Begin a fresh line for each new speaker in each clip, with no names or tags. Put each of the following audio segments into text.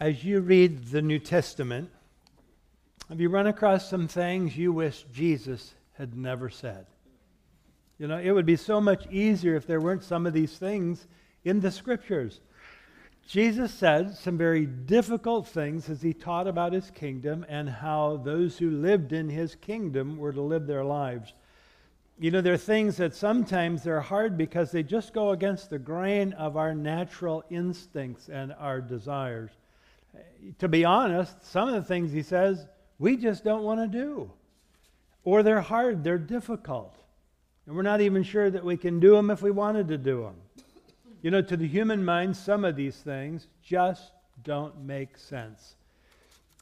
As you read the New Testament, have you run across some things you wish Jesus had never said? You know, it would be so much easier if there weren't some of these things in the scriptures. Jesus said some very difficult things as he taught about his kingdom and how those who lived in his kingdom were to live their lives. You know, there are things that sometimes they're hard because they just go against the grain of our natural instincts and our desires. To be honest, some of the things he says we just don't want to do. Or they're hard, they're difficult. And we're not even sure that we can do them if we wanted to do them. You know, to the human mind, some of these things just don't make sense.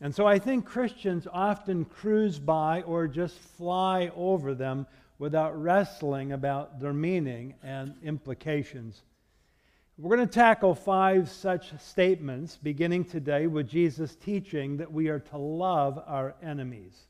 And so I think Christians often cruise by or just fly over them without wrestling about their meaning and implications. We're going to tackle five such statements beginning today with Jesus teaching that we are to love our enemies.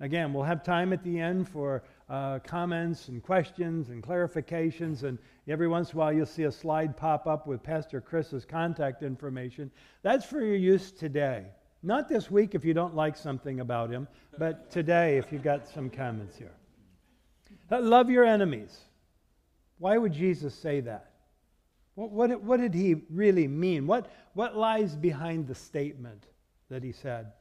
Again, we'll have time at the end for uh, comments and questions and clarifications, and every once in a while you'll see a slide pop up with Pastor Chris's contact information. That's for your use today. Not this week if you don't like something about him, but today if you've got some comments here. Love your enemies. Why would Jesus say that? What, what, what, did he really mean? What, what lies behind the statement that he said?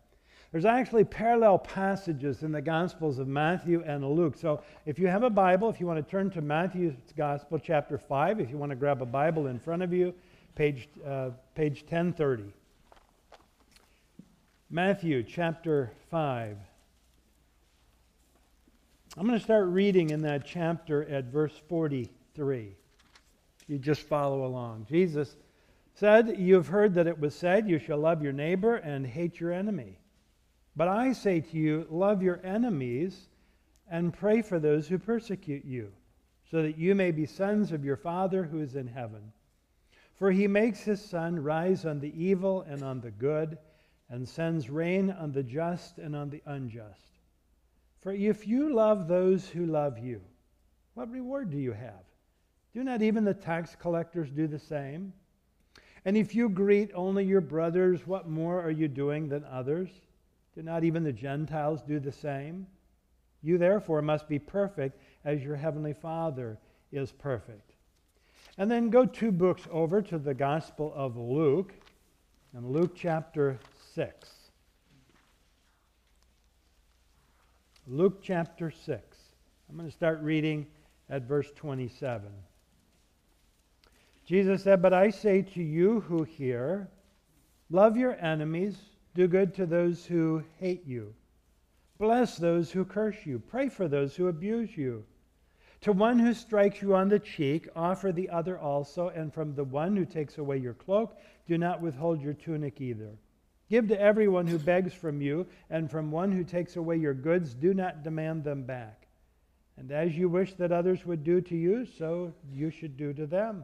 There's actually parallel passages in the Gospels of Matthew and Luke. So if you have a Bible, if you want to turn to Matthew's Gospel, chapter 5, if you want to grab a Bible in front of you, page, uh, page 1030. Matthew chapter 5. I'm going to start reading in that chapter at verse 43. You just follow along. Jesus said, You have heard that it was said, You shall love your neighbor and hate your enemy. But I say to you, love your enemies and pray for those who persecute you, so that you may be sons of your Father who is in heaven. For he makes his sun rise on the evil and on the good, and sends rain on the just and on the unjust. For if you love those who love you, what reward do you have? Do not even the tax collectors do the same? And if you greet only your brothers, what more are you doing than others? Do not even the Gentiles do the same? You therefore must be perfect as your heavenly Father is perfect. And then go two books over to the Gospel of Luke, and Luke chapter 6. Luke chapter 6. I'm going to start reading at verse 27. Jesus said, But I say to you who hear, love your enemies, do good to those who hate you, bless those who curse you, pray for those who abuse you. To one who strikes you on the cheek, offer the other also, and from the one who takes away your cloak, do not withhold your tunic either. Give to everyone who begs from you, and from one who takes away your goods, do not demand them back. And as you wish that others would do to you, so you should do to them.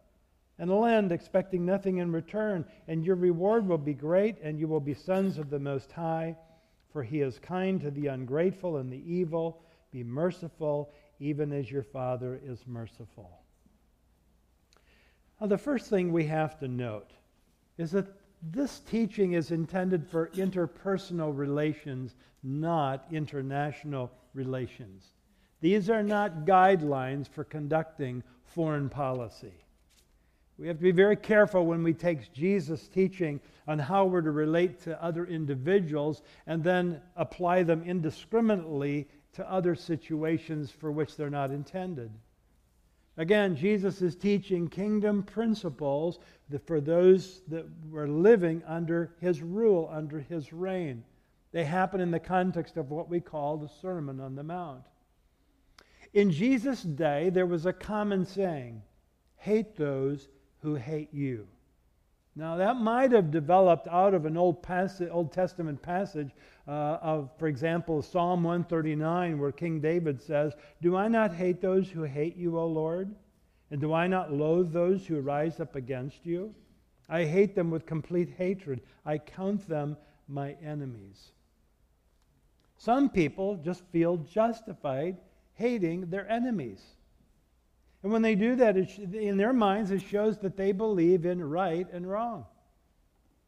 and lend, expecting nothing in return, and your reward will be great, and you will be sons of the Most High. For he is kind to the ungrateful and the evil. Be merciful, even as your Father is merciful. Now, the first thing we have to note is that this teaching is intended for interpersonal relations, not international relations. These are not guidelines for conducting foreign policy. We have to be very careful when we take Jesus' teaching on how we're to relate to other individuals and then apply them indiscriminately to other situations for which they're not intended. Again, Jesus is teaching kingdom principles for those that were living under his rule, under his reign. They happen in the context of what we call the Sermon on the Mount. In Jesus' day, there was a common saying hate those who hate you. Now, that might have developed out of an Old, passage, Old Testament passage uh, of, for example, Psalm 139, where King David says, Do I not hate those who hate you, O Lord? And do I not loathe those who rise up against you? I hate them with complete hatred. I count them my enemies. Some people just feel justified hating their enemies. And when they do that, in their minds, it shows that they believe in right and wrong.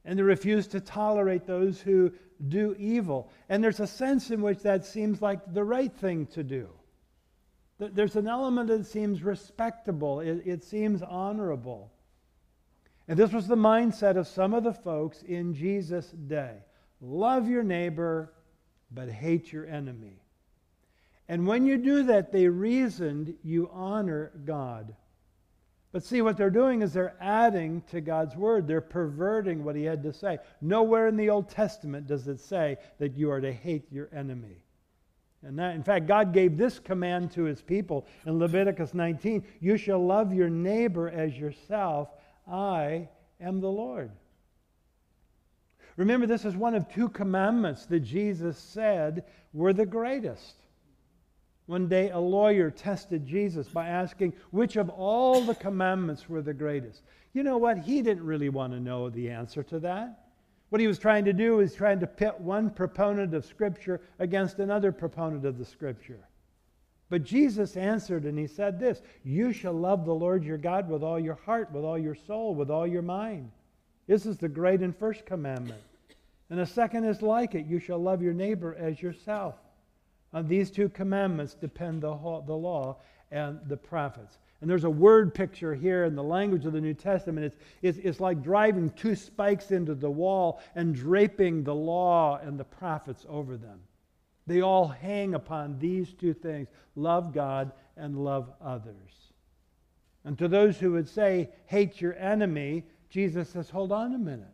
And they refuse to tolerate those who do evil. And there's a sense in which that seems like the right thing to do. There's an element that seems respectable, it, it seems honorable. And this was the mindset of some of the folks in Jesus' day love your neighbor, but hate your enemy. And when you do that, they reasoned you honor God. But see, what they're doing is they're adding to God's word. They're perverting what he had to say. Nowhere in the Old Testament does it say that you are to hate your enemy. And that, in fact, God gave this command to his people in Leviticus 19 You shall love your neighbor as yourself. I am the Lord. Remember, this is one of two commandments that Jesus said were the greatest. One day, a lawyer tested Jesus by asking which of all the commandments were the greatest. You know what? He didn't really want to know the answer to that. What he was trying to do is trying to pit one proponent of Scripture against another proponent of the Scripture. But Jesus answered and he said this You shall love the Lord your God with all your heart, with all your soul, with all your mind. This is the great and first commandment. And the second is like it you shall love your neighbor as yourself. On these two commandments depend the, the law and the prophets. And there's a word picture here in the language of the New Testament. It's, it's, it's, like driving two spikes into the wall and draping the law and the prophets over them. They all hang upon these two things love God and love others. And to those who would say, hate your enemy, Jesus says, hold on a minute.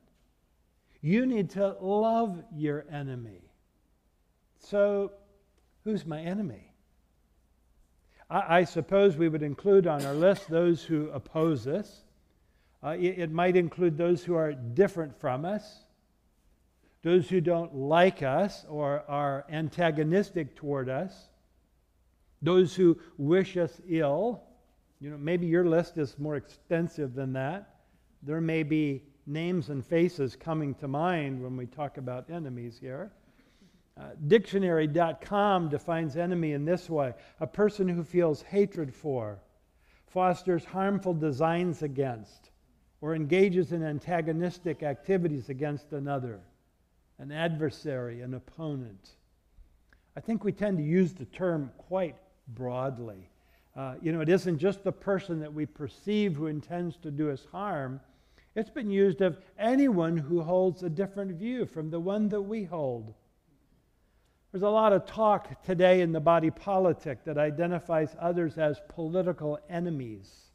You need to love your enemy. So Who's my enemy? I, I suppose we would include on our list those who oppose us. Uh, it, it might include those who are different from us, those who don't like us or are antagonistic toward us, those who wish us ill. You know, maybe your list is more extensive than that. There may be names and faces coming to mind when we talk about enemies here. Uh, dictionary.com defines enemy in this way a person who feels hatred for, fosters harmful designs against, or engages in antagonistic activities against another, an adversary, an opponent. I think we tend to use the term quite broadly. Uh, you know, it isn't just the person that we perceive who intends to do us harm. It's been used of anyone who holds a different view from the one that we hold. There's a lot of talk today in the body politic that identifies others as political enemies.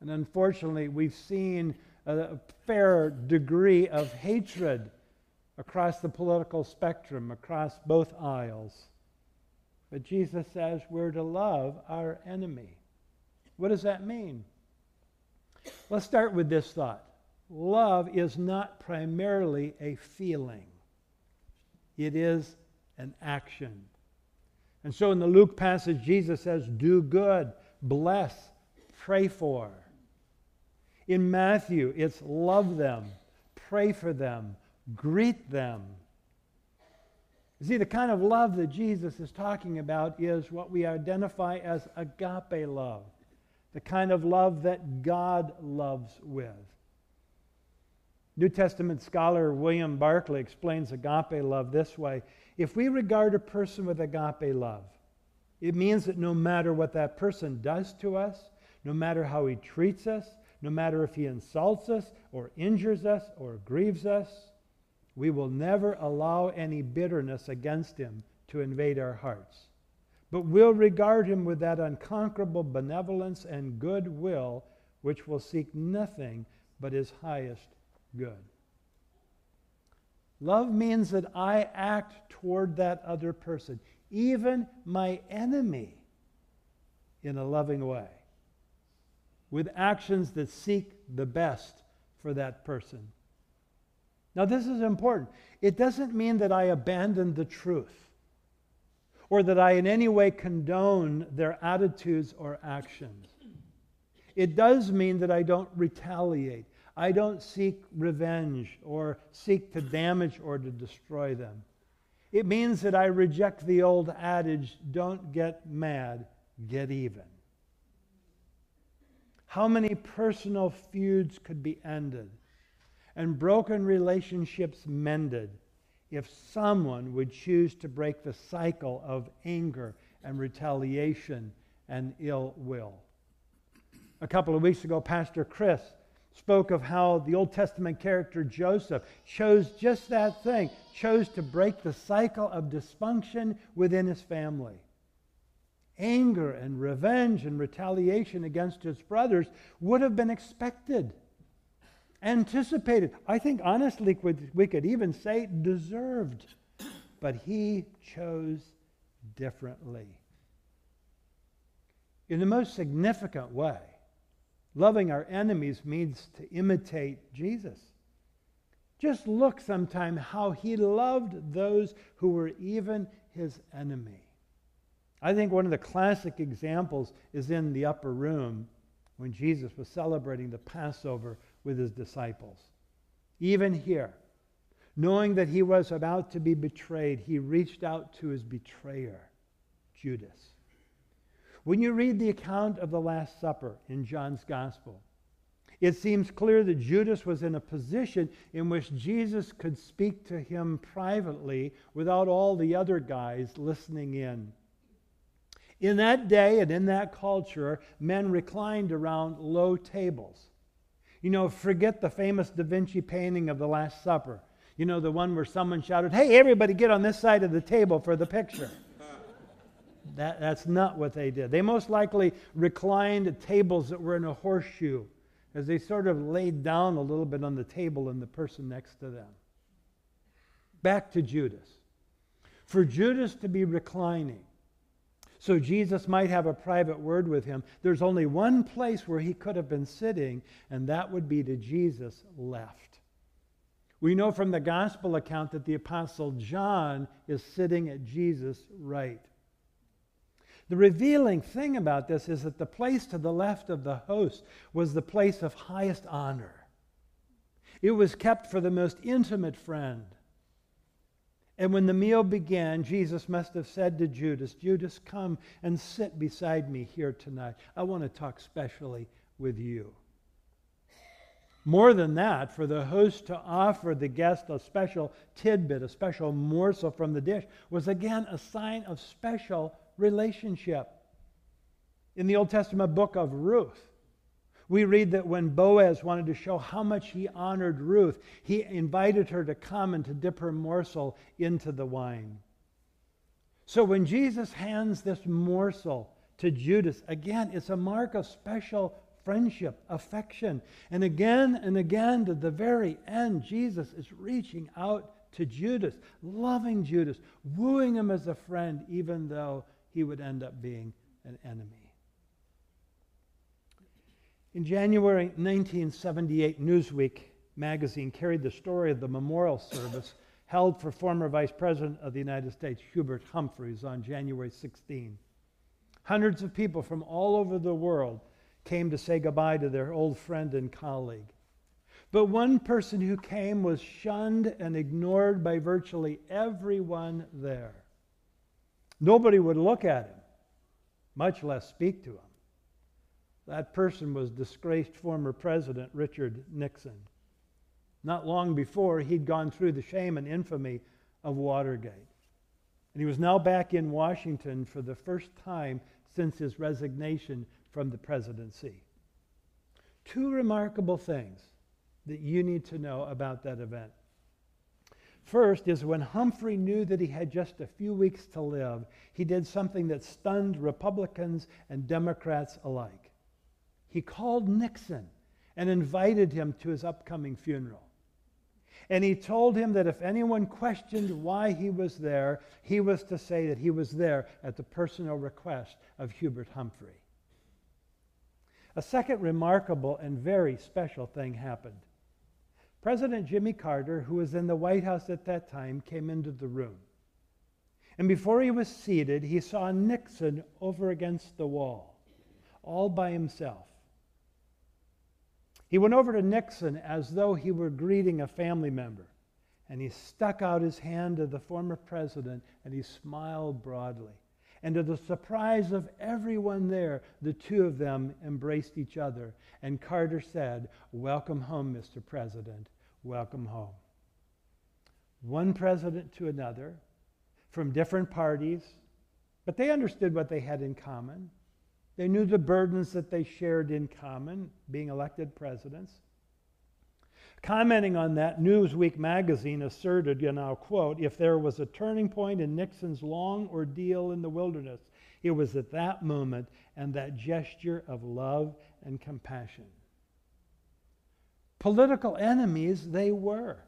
And unfortunately, we've seen a fair degree of hatred across the political spectrum, across both aisles. But Jesus says we're to love our enemy. What does that mean? Let's start with this thought love is not primarily a feeling, it is an action. And so in the Luke passage, Jesus says, Do good, bless, pray for. In Matthew, it's love them, pray for them, greet them. You see, the kind of love that Jesus is talking about is what we identify as agape love, the kind of love that God loves with. New Testament scholar William Barclay explains agape love this way if we regard a person with agape love, it means that no matter what that person does to us, no matter how he treats us, no matter if he insults us or injures us or grieves us, we will never allow any bitterness against him to invade our hearts. But we'll regard him with that unconquerable benevolence and goodwill which will seek nothing but his highest good. Love means that I act toward that other person, even my enemy, in a loving way, with actions that seek the best for that person. Now, this is important. It doesn't mean that I abandon the truth or that I in any way condone their attitudes or actions. It does mean that I don't retaliate. I don't seek revenge or seek to damage or to destroy them. It means that I reject the old adage don't get mad, get even. How many personal feuds could be ended and broken relationships mended if someone would choose to break the cycle of anger and retaliation and ill will? A couple of weeks ago, Pastor Chris spoke of how the Old Testament character Joseph chose just that thing, chose to break the cycle of dysfunction within his family. Anger and revenge and retaliation against his brothers would have been expected, anticipated. I think, honestly, we could even say deserved. But he chose differently. In the most significant way, Loving our enemies means to imitate Jesus. Just look sometime how he loved those who were even his enemy. I think one of the classic examples is in the upper room when Jesus was celebrating the Passover with his disciples. Even here, knowing that he was about to be betrayed, he reached out to his betrayer, Judas. When you read the account of the Last Supper in John's Gospel, it seems clear that Judas was in a position in which Jesus could speak to him privately without all the other guys listening in. In that day and in that culture, men reclined around low tables. You know, forget the famous Da Vinci painting of the Last Supper. You know, the one where someone shouted, Hey, everybody get on this side of the table for the picture. That, that's not what they did. They most likely reclined at tables that were in a horseshoe as they sort of laid down a little bit on the table and the person next to them. Back to Judas. For Judas to be reclining, so Jesus might have a private word with him, there's only one place where he could have been sitting, and that would be to Jesus' left. We know from the gospel account that the apostle John is sitting at Jesus' right. The revealing thing about this is that the place to the left of the host was the place of highest honor. It was kept for the most intimate friend. And when the meal began, Jesus must have said to Judas, Judas, come and sit beside me here tonight. I want to talk specially with you. More than that, for the host to offer the guest a special tidbit, a special morsel from the dish, was again a sign of special relationship. In the Old Testament book of Ruth, we read that when Boaz wanted to show how much he honored Ruth, he invited her to come and to dip her morsel into the wine. So when Jesus hands this morsel to Judas, again, it's a mark of special friendship, affection. And again and again, to the very end, Jesus is reaching out to Judas, loving Judas, wooing him as a friend, even though he would end up being an enemy. In January 1978, Newsweek magazine carried the story of the memorial service held for former Vice President of the United States, Hubert Humphreys, on January 16. Hundreds of people from all over the world came to say goodbye to their old friend and colleague. But one person who came was shunned and ignored by virtually everyone there. Nobody would look at him, much less speak to him. That person was disgraced former President Richard Nixon. Not long before, he'd gone through the shame and infamy of Watergate. And he was now back in Washington for the first time since his resignation from the presidency. Two remarkable things that you need to know about that event. First is when Humphrey knew that he had just a few weeks to live, he did something that stunned Republicans and Democrats alike. He called Nixon and invited him to his upcoming funeral. And he told him that if anyone questioned why he was there, he was to say that he was there at the personal request of Hubert Humphrey. A second remarkable and very special thing happened. President Jimmy Carter, who was in the White House at that time, came into the room. And before he was seated, he saw Nixon over against the wall, all by himself. He went over to Nixon as though he were greeting a family member, and he stuck out his hand to the former president and he smiled broadly. And to the surprise of everyone there, the two of them embraced each other. And Carter said, Welcome home, Mr. President. Welcome home. One president to another, from different parties, but they understood what they had in common. They knew the burdens that they shared in common, being elected presidents. Commenting on that, Newsweek magazine asserted, and I'll quote, if there was a turning point in Nixon's long ordeal in the wilderness, it was at that moment and that gesture of love and compassion. Political enemies they were.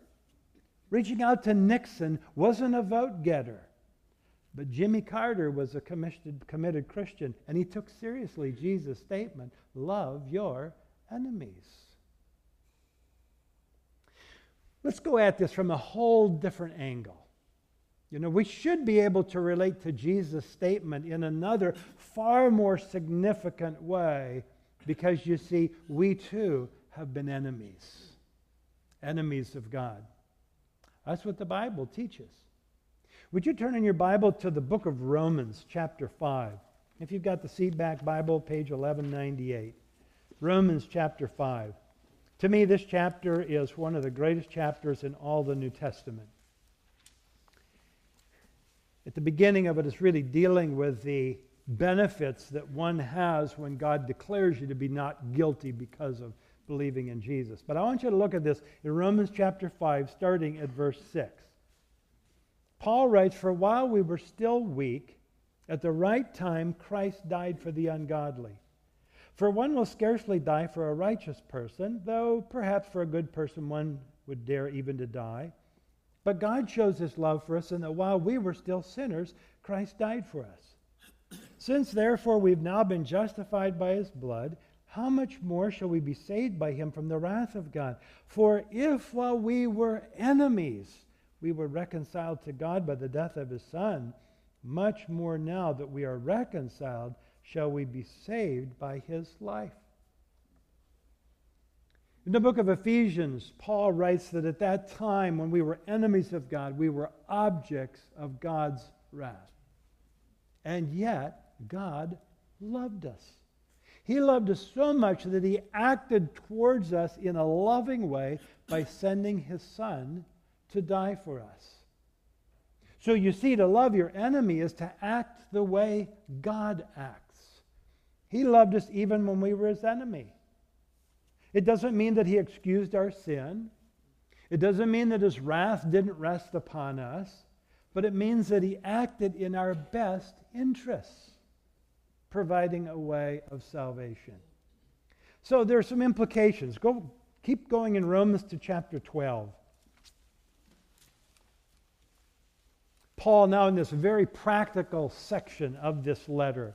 Reaching out to Nixon wasn't a vote getter. But Jimmy Carter was a committed Christian, and he took seriously Jesus' statement love your enemies. Let's go at this from a whole different angle. You know, we should be able to relate to Jesus' statement in another, far more significant way because you see, we too have been enemies, enemies of God. That's what the Bible teaches. Would you turn in your Bible to the book of Romans, chapter 5? If you've got the seatback Bible, page 1198. Romans chapter 5. To me, this chapter is one of the greatest chapters in all the New Testament. At the beginning of it, it's really dealing with the benefits that one has when God declares you to be not guilty because of believing in Jesus. But I want you to look at this in Romans chapter 5, starting at verse 6. Paul writes, For while we were still weak, at the right time Christ died for the ungodly. For one will scarcely die for a righteous person, though perhaps for a good person one would dare even to die. But God shows his love for us in that while we were still sinners, Christ died for us. Since therefore we've now been justified by his blood, how much more shall we be saved by him from the wrath of God? For if while we were enemies, we were reconciled to God by the death of his Son, much more now that we are reconciled, shall we be saved by his life. In the book of Ephesians, Paul writes that at that time, when we were enemies of God, we were objects of God's wrath. And yet, God loved us. He loved us so much that he acted towards us in a loving way by sending his son to die for us. So you see, to love your enemy is to act the way God acts. He loved us even when we were his enemy. It doesn't mean that he excused our sin. It doesn't mean that his wrath didn't rest upon us, but it means that he acted in our best interests, providing a way of salvation. So there are some implications. Go keep going in Romans to chapter 12. Paul now in this very practical section of this letter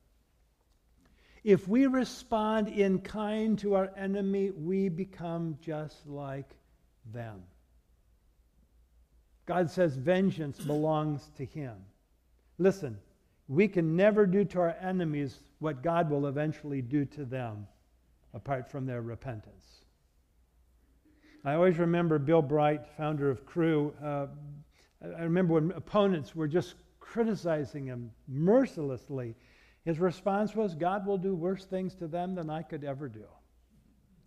If we respond in kind to our enemy, we become just like them. God says vengeance belongs to him. Listen, we can never do to our enemies what God will eventually do to them apart from their repentance. I always remember Bill Bright, founder of Cru. uh, I remember when opponents were just criticizing him mercilessly, his response was, God will do worse things to them than I could ever do.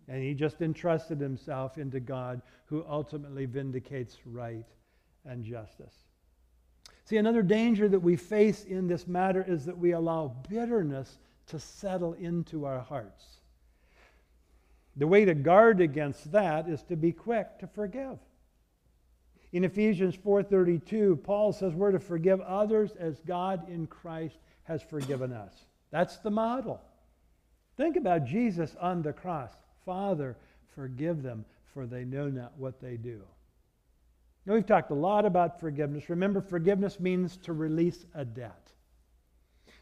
And he just entrusted himself into God who ultimately vindicates right and justice. See, another danger that we face in this matter is that we allow bitterness to settle into our hearts. The way to guard against that is to be quick to forgive. In Ephesians 4:32, Paul says we're to forgive others as God in Christ has forgiven us. That's the model. Think about Jesus on the cross. Father, forgive them, for they know not what they do. Now, we've talked a lot about forgiveness. Remember, forgiveness means to release a debt.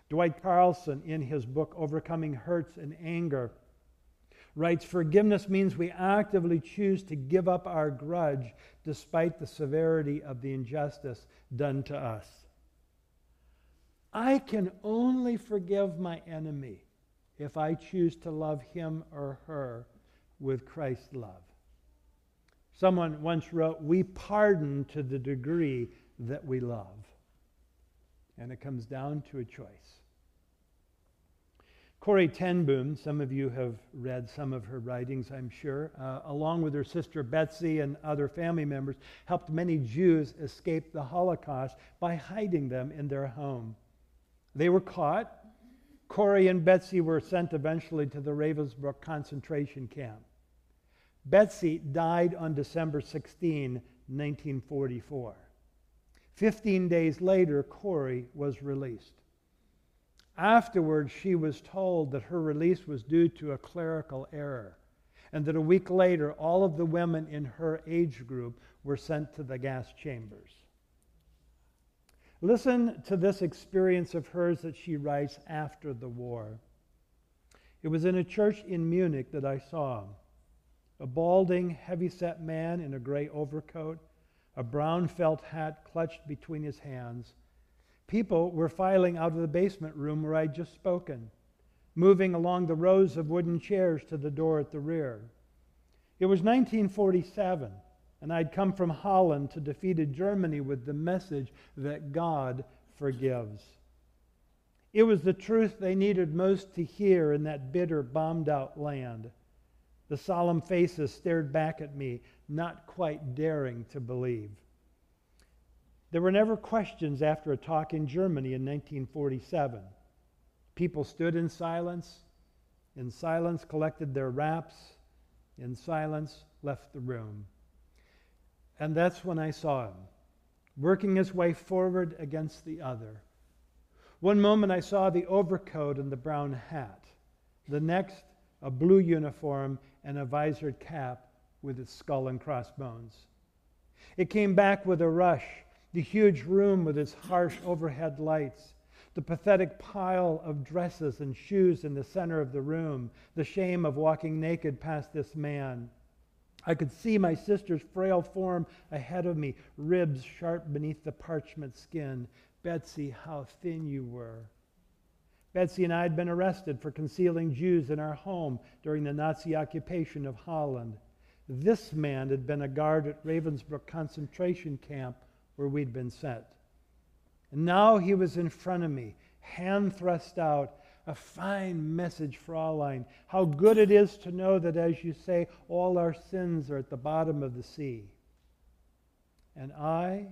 Dwight Carlson, in his book Overcoming Hurts and Anger, writes Forgiveness means we actively choose to give up our grudge despite the severity of the injustice done to us. I can only forgive my enemy if I choose to love him or her with Christ's love. Someone once wrote, We pardon to the degree that we love. And it comes down to a choice. Corrie ten Boom, some of you have read some of her writings, I'm sure, uh, along with her sister Betsy and other family members, helped many Jews escape the Holocaust by hiding them in their home. They were caught. Corrie and Betsy were sent eventually to the Ravensbrück concentration camp. Betsy died on December 16, 1944. Fifteen days later, Corrie was released. Afterwards, she was told that her release was due to a clerical error, and that a week later, all of the women in her age group were sent to the gas chambers. Listen to this experience of hers that she writes after the war. It was in a church in Munich that I saw a balding, heavy-set man in a gray overcoat, a brown felt hat clutched between his hands People were filing out of the basement room where I'd just spoken, moving along the rows of wooden chairs to the door at the rear. It was 1947, and I'd come from Holland to defeated Germany with the message that God forgives. It was the truth they needed most to hear in that bitter, bombed out land. The solemn faces stared back at me, not quite daring to believe. There were never questions after a talk in Germany in 1947. People stood in silence, in silence collected their wraps, in silence left the room. And that's when I saw him, working his way forward against the other. One moment I saw the overcoat and the brown hat. The next, a blue uniform and a visored cap with its skull and crossbones. It came back with a rush the huge room with its harsh overhead lights, the pathetic pile of dresses and shoes in the center of the room, the shame of walking naked past this man. I could see my sister's frail form ahead of me, ribs sharp beneath the parchment skin. Betsy, how thin you were. Betsy and I had been arrested for concealing Jews in our home during the Nazi occupation of Holland. This man had been a guard at Ravensbrück concentration camp where we'd been sent. And now he was in front of me, hand thrust out, a fine message, Fraulein. How good it is to know that, as you say, all our sins are at the bottom of the sea. And I,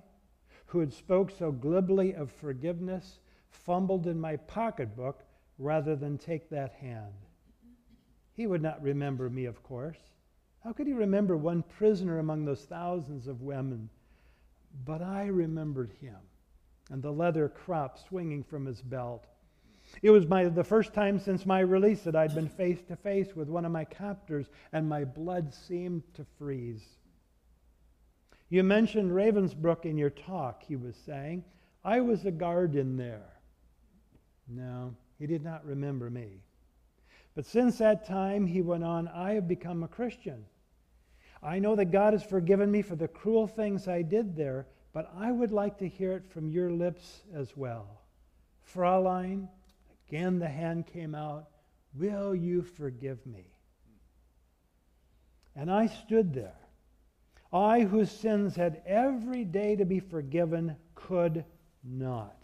who had spoke so glibly of forgiveness, fumbled in my pocketbook rather than take that hand. He would not remember me, of course. How could he remember one prisoner among those thousands of women but I remembered him and the leather crop swinging from his belt. It was my, the first time since my release that I'd been face to face with one of my captors, and my blood seemed to freeze. You mentioned Ravensbrück in your talk, he was saying. I was a guard in there. No, he did not remember me. But since that time, he went on, I have become a Christian. I know that God has forgiven me for the cruel things I did there, but I would like to hear it from your lips as well. Fraulein, again the hand came out, will you forgive me? And I stood there, I, whose sins had every day to be forgiven, could not.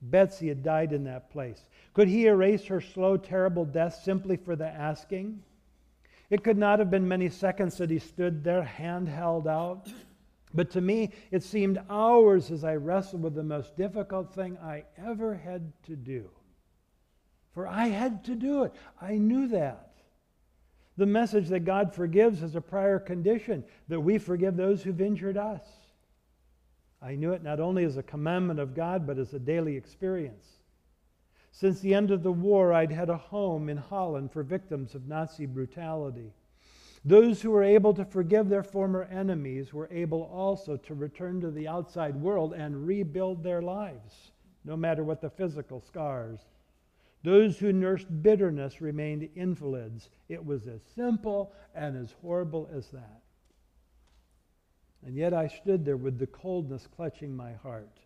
Betsy had died in that place. Could he erase her slow, terrible death simply for the asking? It could not have been many seconds that he stood there, hand held out. But to me, it seemed hours as I wrestled with the most difficult thing I ever had to do. For I had to do it. I knew that. The message that God forgives is a prior condition that we forgive those who've injured us. I knew it not only as a commandment of God, but as a daily experience. Since the end of the war, I'd had a home in Holland for victims of Nazi brutality. Those who were able to forgive their former enemies were able also to return to the outside world and rebuild their lives, no matter what the physical scars. Those who nursed bitterness remained invalids. It was as simple and as horrible as that. And yet I stood there with the coldness clutching my heart.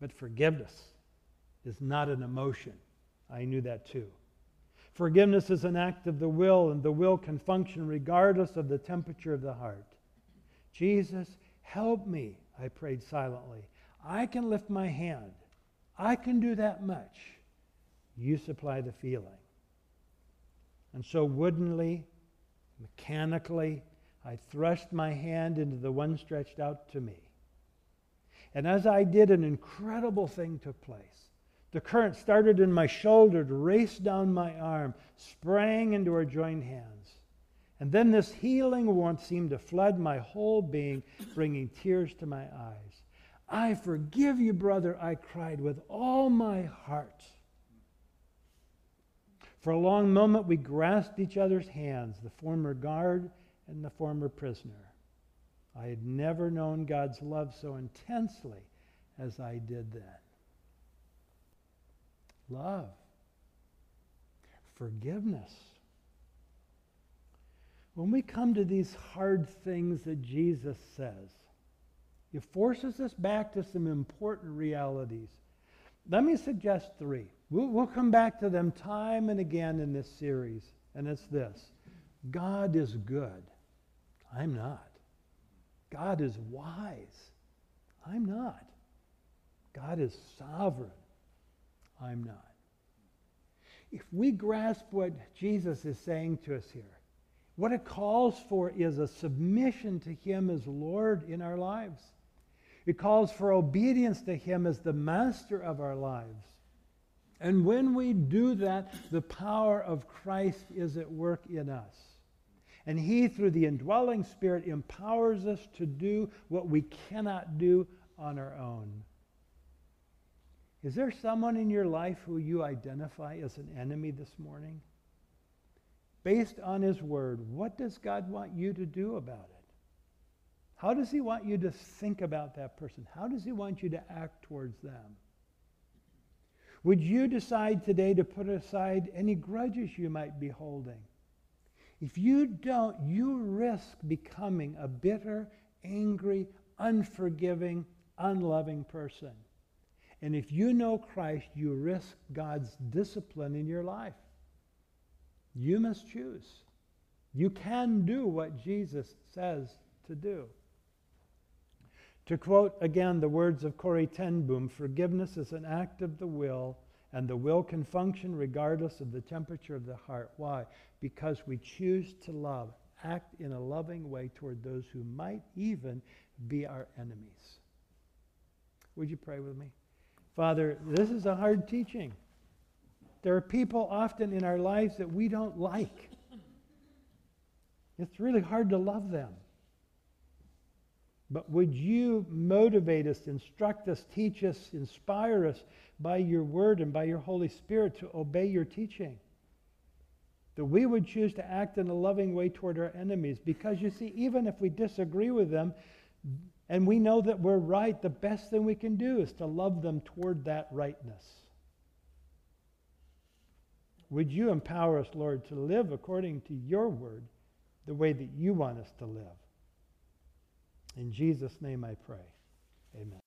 But forgiveness is not an emotion. I knew that too. Forgiveness is an act of the will, and the will can function regardless of the temperature of the heart. Jesus, help me, I prayed silently. I can lift my hand. I can do that much. You supply the feeling. And so, woodenly, mechanically, I thrust my hand into the one stretched out to me. And as I did, an incredible thing took place. The current started in my shoulder to race down my arm, sprang into our joined hands. And then this healing warmth seemed to flood my whole being, bringing tears to my eyes. I forgive you, brother, I cried with all my heart. For a long moment, we grasped each other's hands, the former guard and the former prisoner. I had never known God's love so intensely as I did then love, forgiveness. When we come to these hard things that Jesus says, it forces us back to some important realities. Let me suggest three. We'll, we'll come back to them time and again in this series, and it's this God is good. I'm not. God is wise. I'm not. God is sovereign. I'm not. If we grasp what Jesus is saying to us here, what it calls for is a submission to Him as Lord in our lives. It calls for obedience to Him as the master of our lives. And when we do that, the power of Christ is at work in us. And He, through the indwelling Spirit, empowers us to do what we cannot do on our own. Is there someone in your life who you identify as an enemy this morning? Based on His Word, what does God want you to do about it? How does He want you to think about that person? How does He want you to act towards them? Would you decide today to put aside any grudges you might be holding? If you don't, you risk becoming a bitter, angry, unforgiving, unloving person. And if you know Christ, you risk God's discipline in your life. You must choose. You can do what Jesus says to do. To quote again the words of Corrie ten Boom, forgiveness is an act of the will, and the will can function regardless of the temperature of the heart. Why? Because we choose to love, act in a loving way toward those who might even be our enemies. Would you pray with me? Father, this is a hard teaching. There are people often in our lives that we don't like. It's really hard to love them. But would you motivate us, instruct us, teach us, inspire us by your word and by your Holy Spirit to obey your teaching? That we would choose to act in a loving way toward our enemies. Because you see, even if we disagree with them, and we know that we're right, the best thing we can do is to love them toward that rightness. Would you empower us, Lord, to live according to your word, the way that you want us to live? In Jesus' name I pray. Amen.